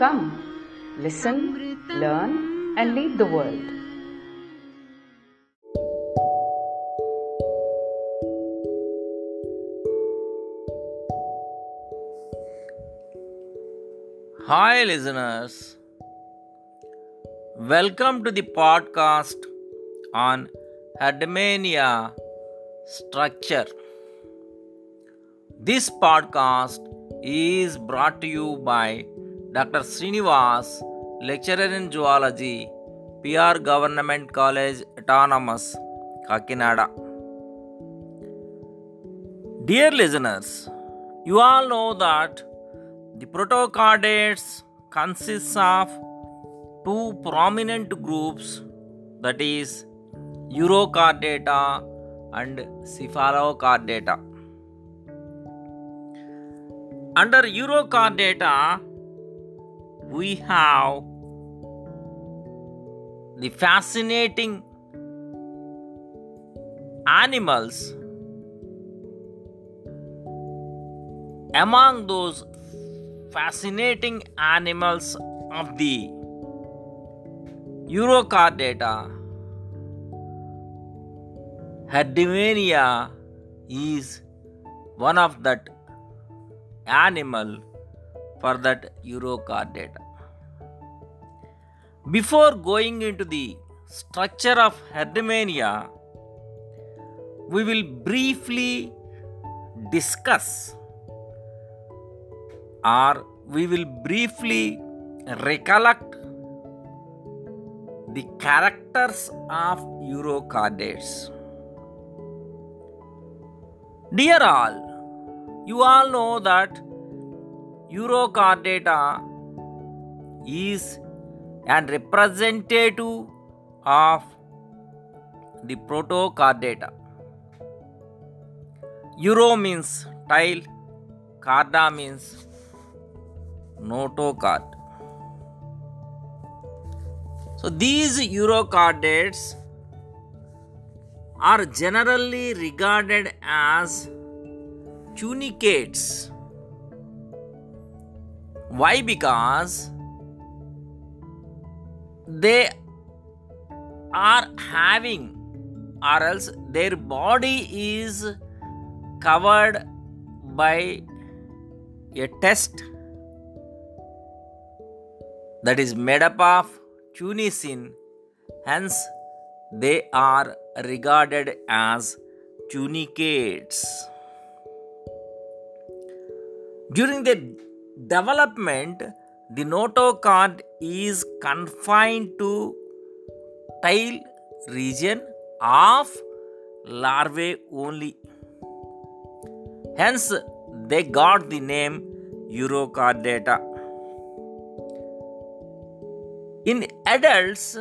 Come, listen, learn, and lead the world. Hi, listeners. Welcome to the podcast on Herdmania structure. This podcast is brought to you by Dr. Srinivas, lecturer in zoology, PR Government College Autonomous, Kakinada. Dear listeners, you all know that the protochordates consists of two prominent groups that is Urochordata and Cephalochordata. Under Urochordata, we have the fascinating animals among those fascinating animals of the Urochordata, Herdmania is one of that animal for that Urochordata. Before going into the structure of Herdmania, we will briefly discuss or we will briefly recollect the characters of Urochordates. Dear all, you all know that Urochordata is and representative of the proto-card Protochordata. Uro means tile, Chorda means notochord. So these Urochordates are generally regarded as tunicates. Why? Because they are having or else their body is covered by a test that is made up of tunicin hence they are regarded as tunicates during their development the notochord is confined to tail region of larvae only. Hence they got the name urochordata in adults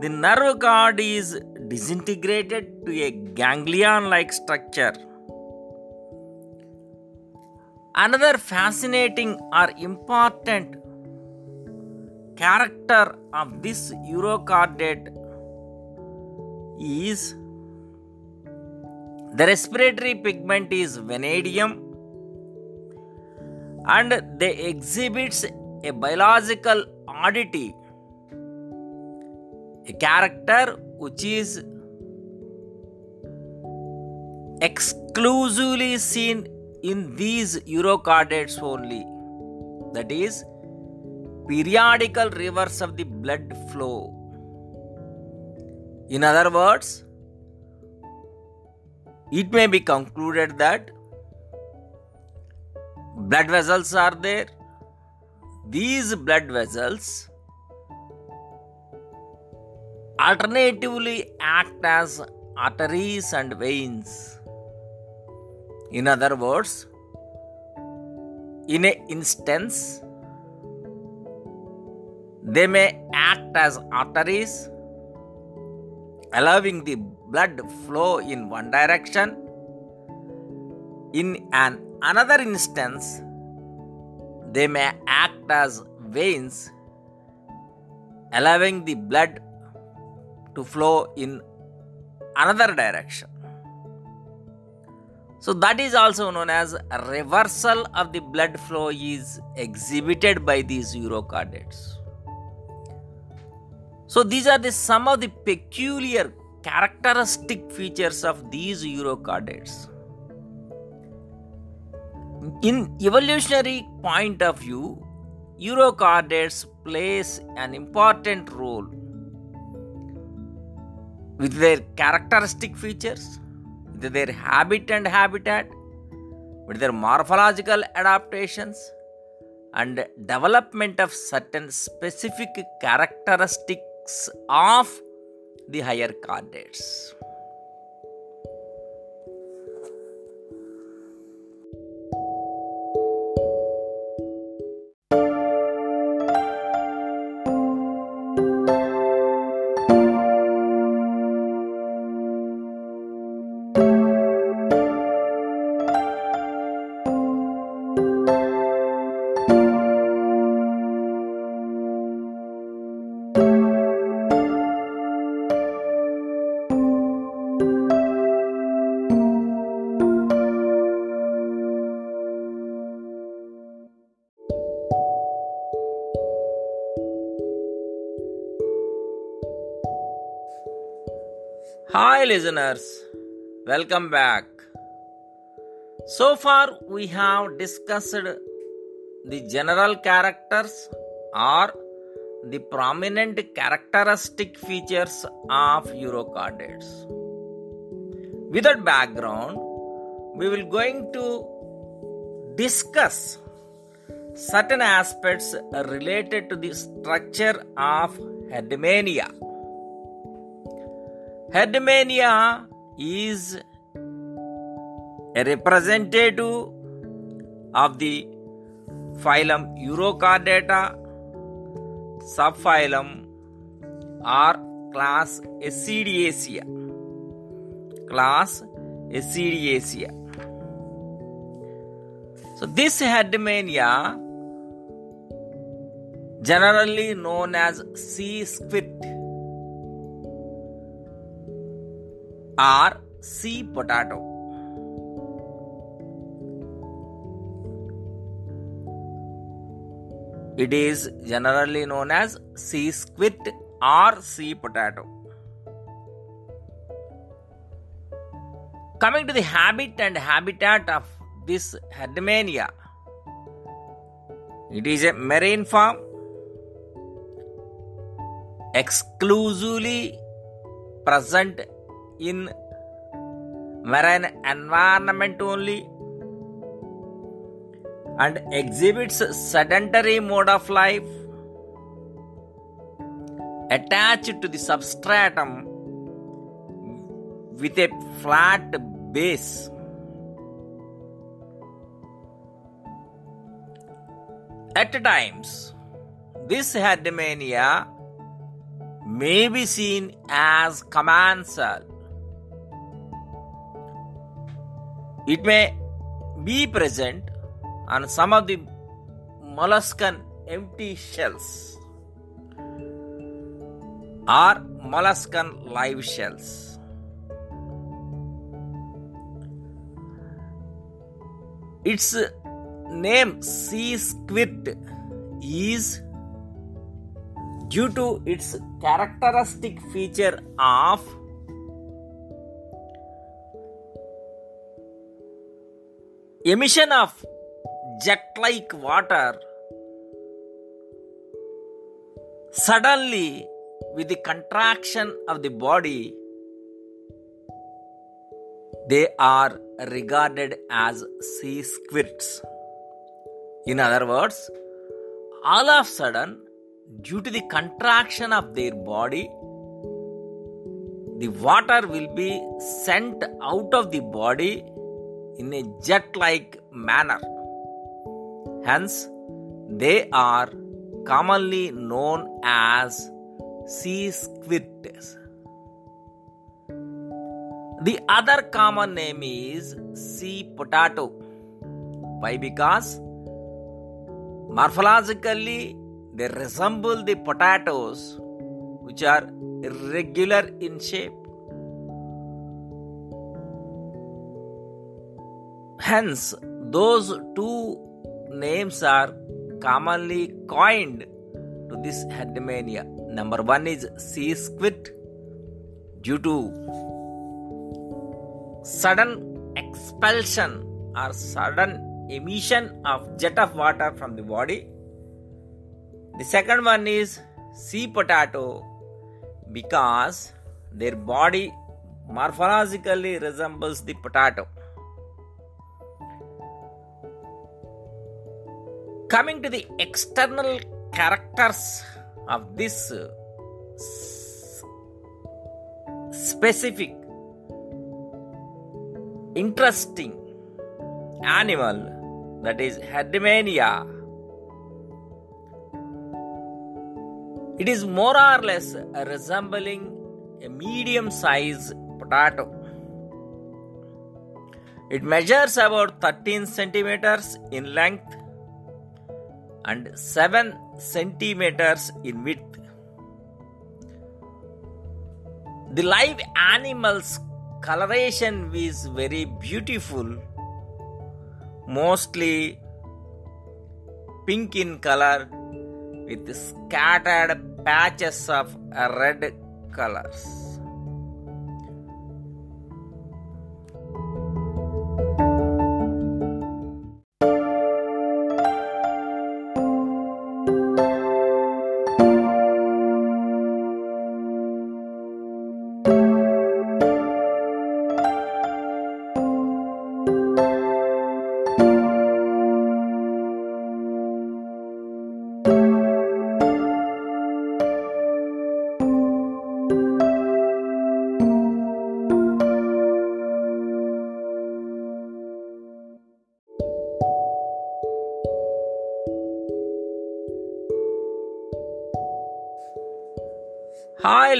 the nerve cord is disintegrated to a ganglion like structure another fascinating or important character of this urochordate is the respiratory pigment is vanadium and they exhibits a biological oddity. A character which is exclusively seen in these urochordates only. That is periodical reverse of the blood flow. In other words it may be concluded that blood vessels are there. These blood vessels alternatively act as arteries and veins in other words in a instance They may act as arteries, allowing the blood flow in one direction. In an another instance, they may act as veins, allowing the blood to flow in another direction. So that is also known as reversal of the blood flow is exhibited by these urochordates. So these are the some of the peculiar characteristic features of these urochordates. In evolutionary point of view, urochordates plays an important role with their characteristic features, with their habit and habitat, with their morphological adaptations, and development of certain specific characteristics of the higher chordates. Listeners, welcome back. So far, we have discussed the general characters or the prominent characteristic features of urochordates. With that background, we will going to discuss certain aspects related to the structure of Herdmania. Herdmania is a representative of the phylum Urochordata, subphylum or class Ascidiacea. Class Ascidiacea. So this Herdmania generally known as sea squid or sea potato. It is generally known as sea squid or sea potato. Coming to the habit and habitat of this Herdmania, it is a marine form exclusively present in marine environment only and exhibits sedentary mode of life attached to the substratum with a flat base. At times this Herdmania may be seen as commensal It may be present on some of the molluscan empty shells or molluscan live shells. Its name sea squid is due to its characteristic feature of emission of jet like water suddenly with the contraction of the body they are regarded as sea squirts in other words all of a sudden due to the contraction of their body the water will be sent out of the body in a jet like manner. Hence, they are commonly known as sea squid. The other common name is sea potato. Why? Because morphologically they resemble the potatoes which are irregular in shape. Hence, those two names are commonly coined to this Herdmania. Number one is sea squid due to sudden expulsion or sudden emission of jet of water from the body. The second one is sea potato because their body morphologically resembles the potato. Coming to the external characters of this uh, specific interesting animal that is Herdmania. It is more or less resembling a medium sized potato. It measures about 13 centimeters in length and 7 centimeters in width. The live animal's coloration is very beautiful, mostly pink in color with scattered patches of red colors.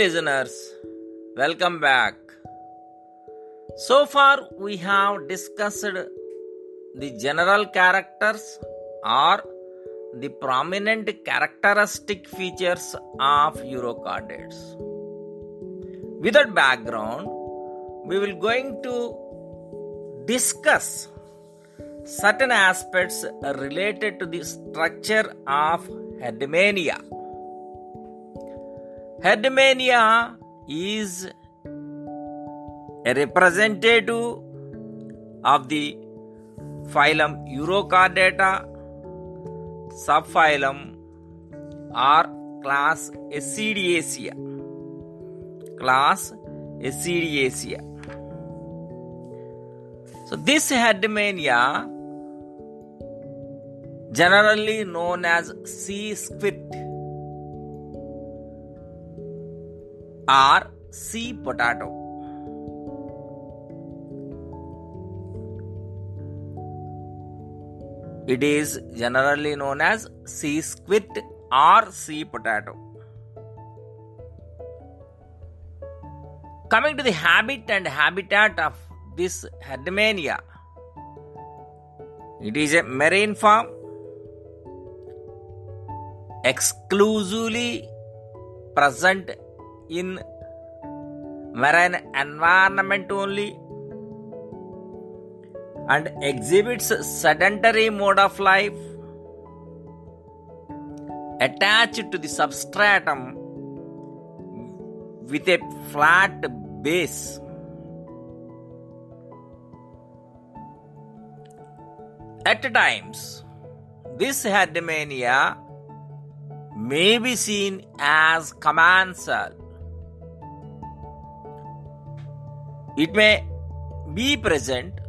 Listeners, welcome back. So far, we have discussed the general characters or the prominent characteristic features of Urochordates. With that background, we will going to discuss certain aspects related to the structure of Herdmania. Herdmania is a representative of the phylum Urochordata, subphylum or class Ascidiacea. Class Ascidiacea. So this Herdmania generally known as sea squid or sea potato. It is generally known as sea squid or sea potato. Coming to the habit and habitat of this Herdmania, it is a marine form exclusively present in marine environment only and exhibits sedentary mode of life attached to the substratum with a flat base. At times this herdmania may be seen as commensal it may be present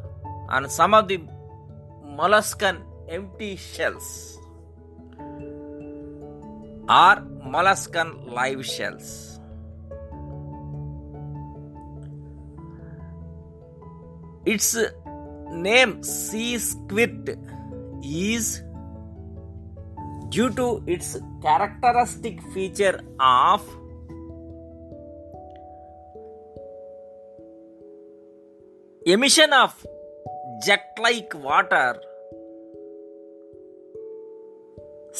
on some of the molluscan empty shells or molluscan live shells. Its name sea squid is due to its characteristic feature of emission of jet like water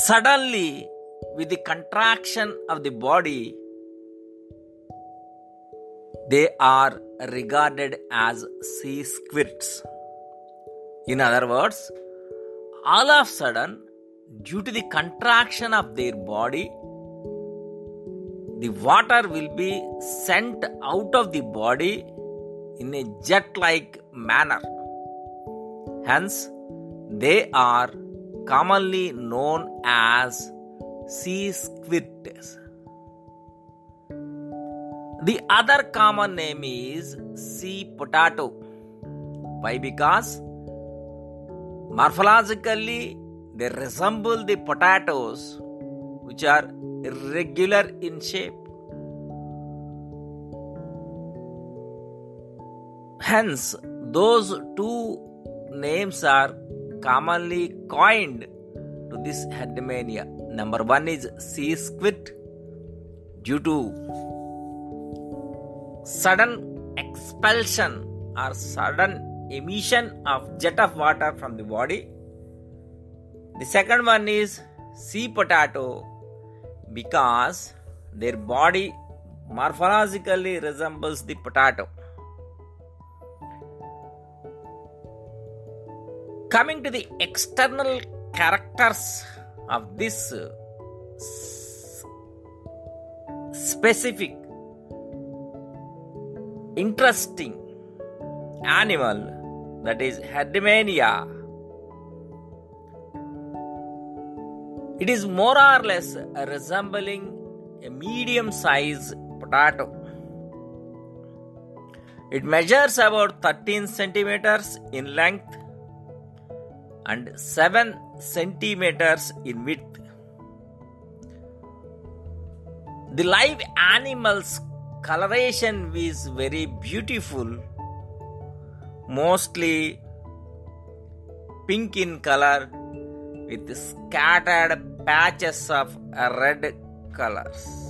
suddenly with the contraction of the body they are regarded as sea squirts in other words all of a sudden due to the contraction of their body the water will be sent out of the body in a jet like manner. Hence, they are commonly known as sea squirts. The other common name is sea potato. Why? Because morphologically they resemble the potatoes which are irregular in shape. Hence, those two names are commonly coined to this Herdmania. Number one is sea squid due to sudden expulsion or sudden emission of jet of water from the body. The second one is sea potato because their body morphologically resembles the potato. Coming to the external characters of this uh, specific, interesting animal that is Herdmania. It is more or less resembling a medium sized potato. It measures about 13 centimeters in length and 7 centimeters in width. The live animal's coloration is very beautiful, mostly pink in color with scattered patches of red colors.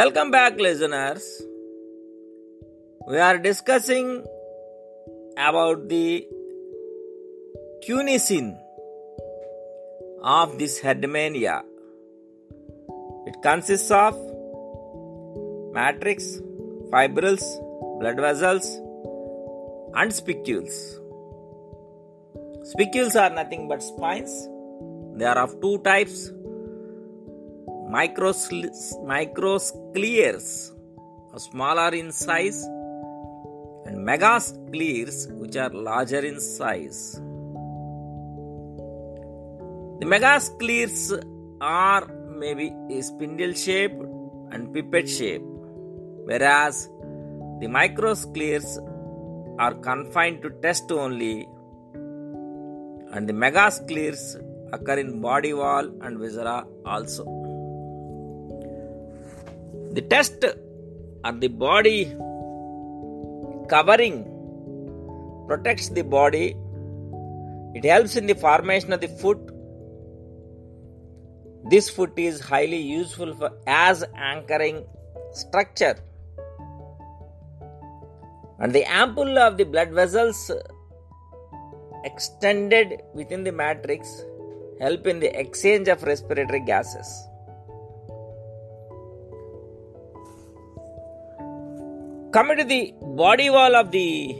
Welcome back, listeners. We are discussing about the tunicin of this Herdmania. It consists of matrix, fibrils, blood vessels, and spicules. Spicules are nothing but spines. They are of two types microscleres are smaller in size and megascleres which are larger in size. The megascleres are maybe spindle shaped and pipette shaped whereas the microscleres are confined to test only and the megascleres occur in body wall and viscera also the test or the body covering protects the body. It helps in the formation of the foot. This foot is highly useful for as anchoring structure. And the ampulla of the blood vessels extended within the matrix help in the exchange of respiratory gases. Coming to the body wall of the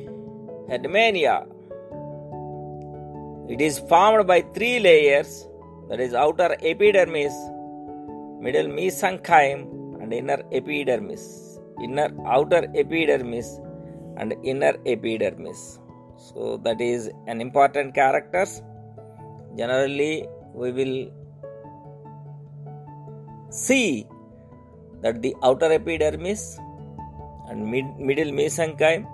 Herdmania, it is formed by three layers that is outer epidermis, middle mesenchyme and inner epidermis, inner outer epidermis and inner epidermis. So that is an important characters. Generally, we will see that the outer epidermis and mid- middle mesenchyme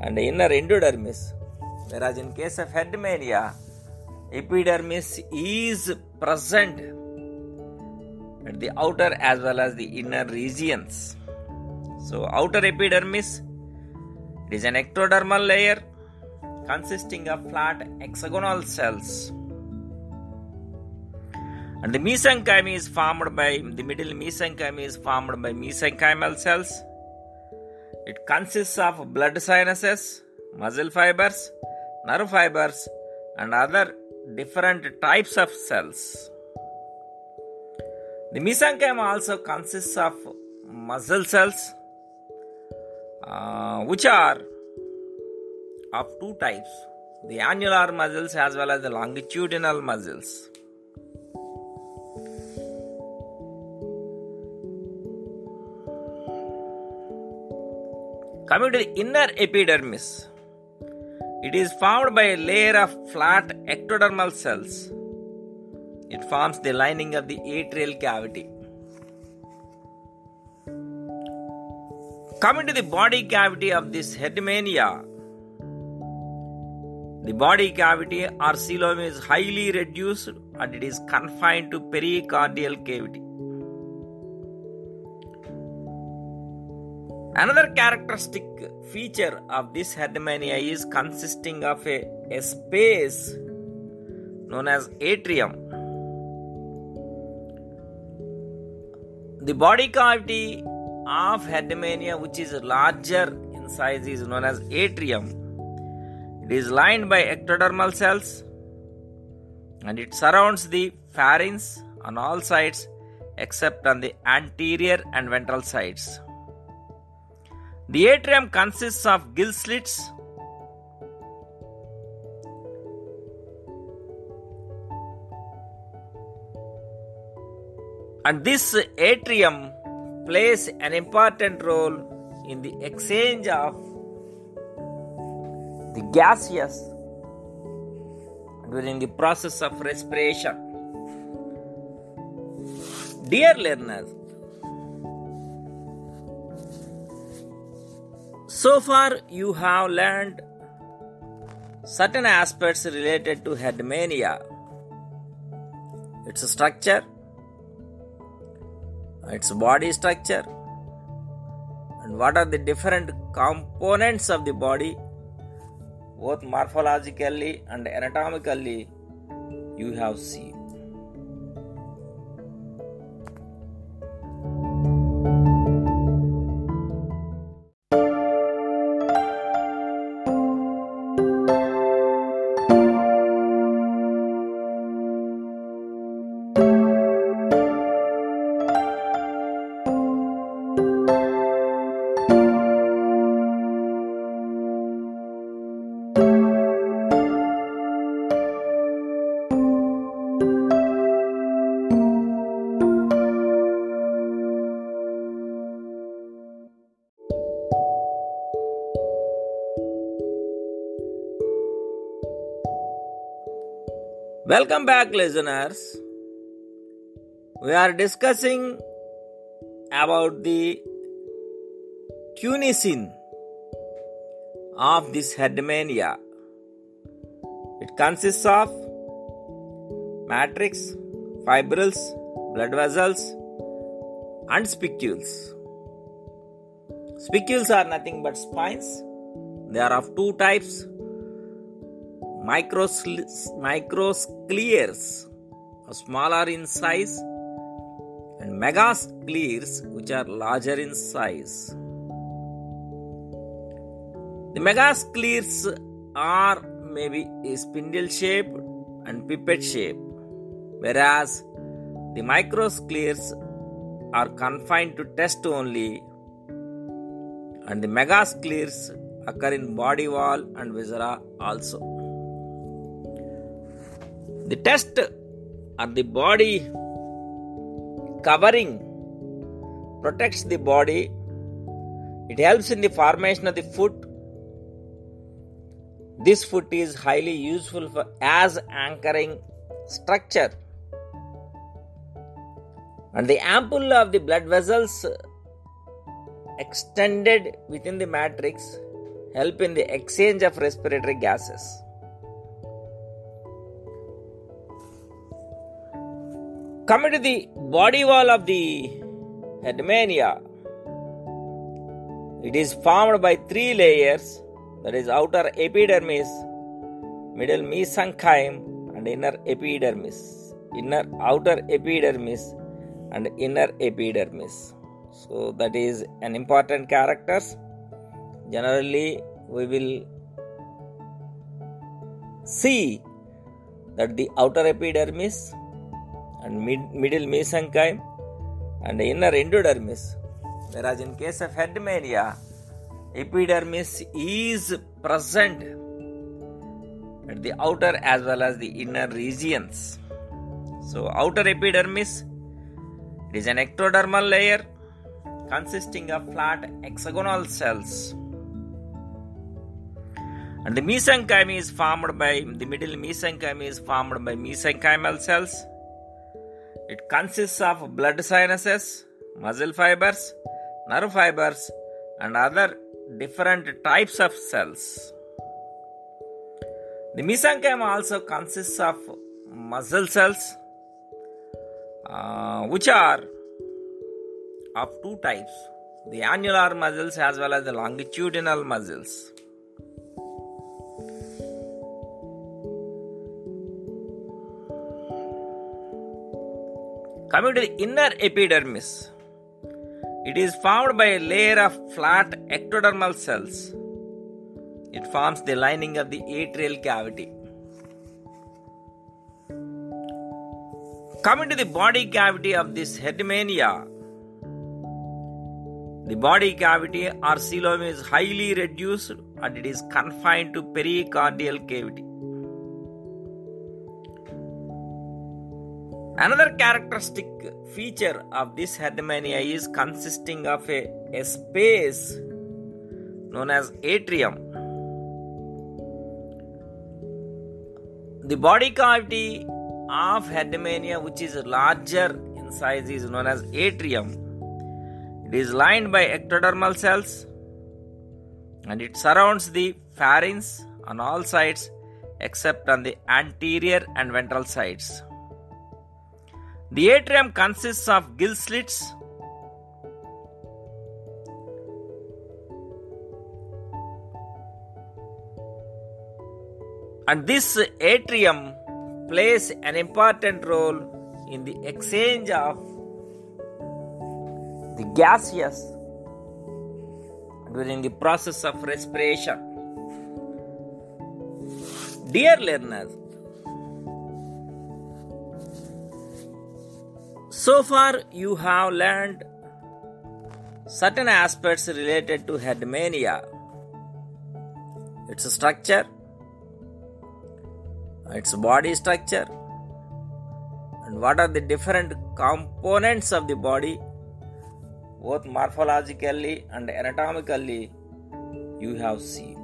and inner endodermis. Whereas in case of Herdmania, epidermis is present at the outer as well as the inner regions. So, outer epidermis it is an ectodermal layer consisting of flat hexagonal cells. And the mesenchyme is formed by the middle mesenchyme is formed by mesenchymal cells. It consists of blood sinuses, muscle fibers, nerve fibers, and other different types of cells. The mesenchyme also consists of muscle cells, uh, which are of two types the annular muscles as well as the longitudinal muscles. Coming to the inner epidermis, it is formed by a layer of flat ectodermal cells. It forms the lining of the atrial cavity. Coming to the body cavity of this Herdmania, the body cavity or coelom is highly reduced and it is confined to pericardial cavity. Another characteristic feature of this Herdmania is consisting of a, a space known as atrium. The body cavity of Herdmania, which is larger in size, is known as atrium. It is lined by ectodermal cells and it surrounds the pharynx on all sides except on the anterior and ventral sides. The atrium consists of gill slits. And this atrium plays an important role in the exchange of the gaseous during the process of respiration. Dear learners, so far you have learned certain aspects related to Herdmania, its structure, its body structure, and what are the different components of the body both morphologically and anatomically you have seen. Welcome back, listeners. We are discussing about the tunicin of this Herdmania. It consists of matrix, fibrils, blood vessels, and spicules. Spicules are nothing but spines. They are of two types microscleres, are smaller in size, and megascleres, which are larger in size. The megascleres are maybe spindle shaped and pipette shaped, whereas the microscleres are confined to test only, and the megascleres occur in body wall and viscera also. The test or the body covering protects the body. It helps in the formation of the foot. This foot is highly useful for as anchoring structure. And the ampulla of the blood vessels extended within the matrix help in the exchange of respiratory gases. Coming to the body wall of the Herdmania, it is formed by three layers that is outer epidermis, middle mesenchyme, and inner epidermis. Inner outer epidermis and inner epidermis. So that is an important characters. Generally, we will see that the outer epidermis and mid- middle mesenchyme and inner endodermis. Whereas in case of Herdmania, epidermis is present at the outer as well as the inner regions. So, outer epidermis it is an ectodermal layer consisting of flat hexagonal cells. And the mesenchyme is formed by the middle mesenchyme is formed by mesenchymal cells. It consists of blood sinuses, muscle fibers, nerve fibers, and other different types of cells. The mesenchyme also consists of muscle cells, uh, which are of two types the annular muscles as well as the longitudinal muscles. Coming to the inner epidermis, it is formed by a layer of flat ectodermal cells. It forms the lining of the atrial cavity. Coming to the body cavity of this Herdmania, the body cavity or coelom is highly reduced and it is confined to pericardial cavity. Another characteristic feature of this Herdmania is consisting of a, a space known as atrium. The body cavity of Herdmania, which is larger in size, is known as atrium. It is lined by ectodermal cells and it surrounds the pharynx on all sides except on the anterior and ventral sides. The atrium consists of gill slits. And this atrium plays an important role in the exchange of the gaseous during the process of respiration. Dear learners, so far you have learned certain aspects related to Herdmania, its structure, its body structure, and what are the different components of the body both morphologically and anatomically you have seen